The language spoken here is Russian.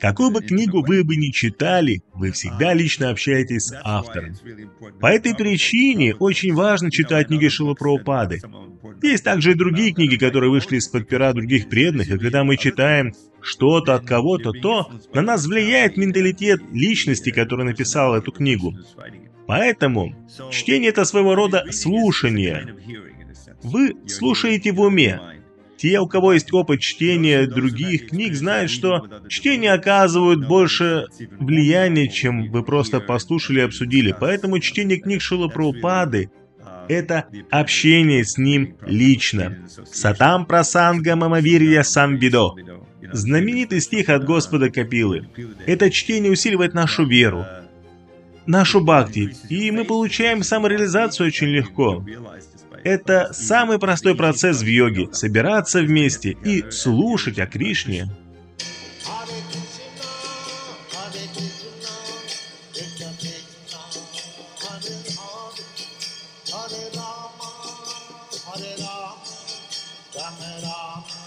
Какую бы книгу вы бы ни читали, вы всегда лично общаетесь с автором. По этой причине очень важно читать книги Шила Прабхупады. Есть также и другие книги, которые вышли из-под пера других преданных, и когда мы читаем что-то от кого-то, то на нас влияет менталитет личности, которая написала эту книгу. Поэтому чтение это своего рода слушание. Вы слушаете в уме. Те, у кого есть опыт чтения других книг, знают, что чтение оказывает больше влияния, чем вы просто послушали и обсудили. Поэтому чтение книг Шила Прабхупады – это общение с ним лично. Сатам прасанга мамавирья самвидо. Знаменитый стих от Господа Капилы. Это чтение усиливает нашу веру, нашу бхакти, и мы получаем самореализацию очень легко. Это самый простой процесс в йоге – собираться вместе и слушать о Кришне. Hare Rama, Hare Rama, Rama Rama.